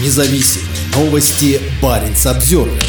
независим. Новости Баренц Обзервер.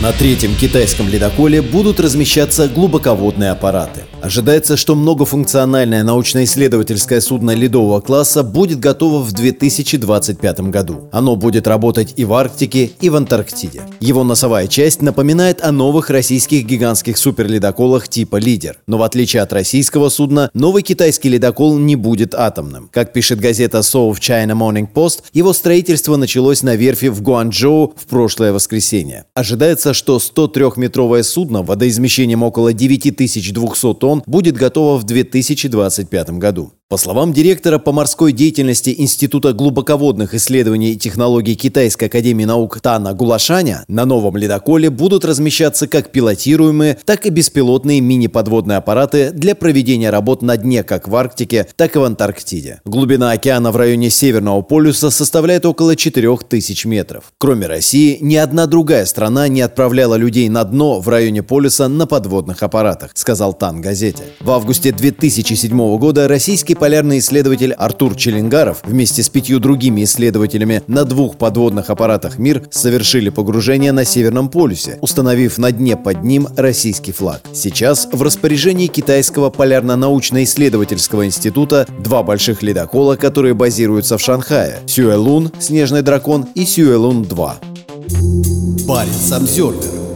На третьем китайском ледоколе будут размещаться глубоководные аппараты. Ожидается, что многофункциональное научно-исследовательское судно ледового класса будет готово в 2025 году. Оно будет работать и в Арктике, и в Антарктиде. Его носовая часть напоминает о новых российских гигантских суперледоколах типа «Лидер». Но в отличие от российского судна, новый китайский ледокол не будет атомным. Как пишет газета South China Morning Post, его строительство началось на верфи в Гуанчжоу в прошлое воскресенье. Ожидается что 103-метровое судно водоизмещением около 9200 тонн будет готово в 2025 году. По словам директора по морской деятельности Института глубоководных исследований и технологий Китайской академии наук Тана Гулашаня, на новом ледоколе будут размещаться как пилотируемые, так и беспилотные мини-подводные аппараты для проведения работ на дне как в Арктике, так и в Антарктиде. Глубина океана в районе Северного полюса составляет около 4000 метров. Кроме России, ни одна другая страна не отправляла людей на дно в районе полюса на подводных аппаратах, сказал Тан газете. В августе 2007 года российский полярный исследователь Артур Челенгаров вместе с пятью другими исследователями на двух подводных аппаратах «Мир» совершили погружение на Северном полюсе, установив на дне под ним российский флаг. Сейчас в распоряжении китайского полярно-научно-исследовательского института два больших ледокола, которые базируются в Шанхае – Сюэлун, снежный дракон, и Сюэлун-2. Парень Самсервер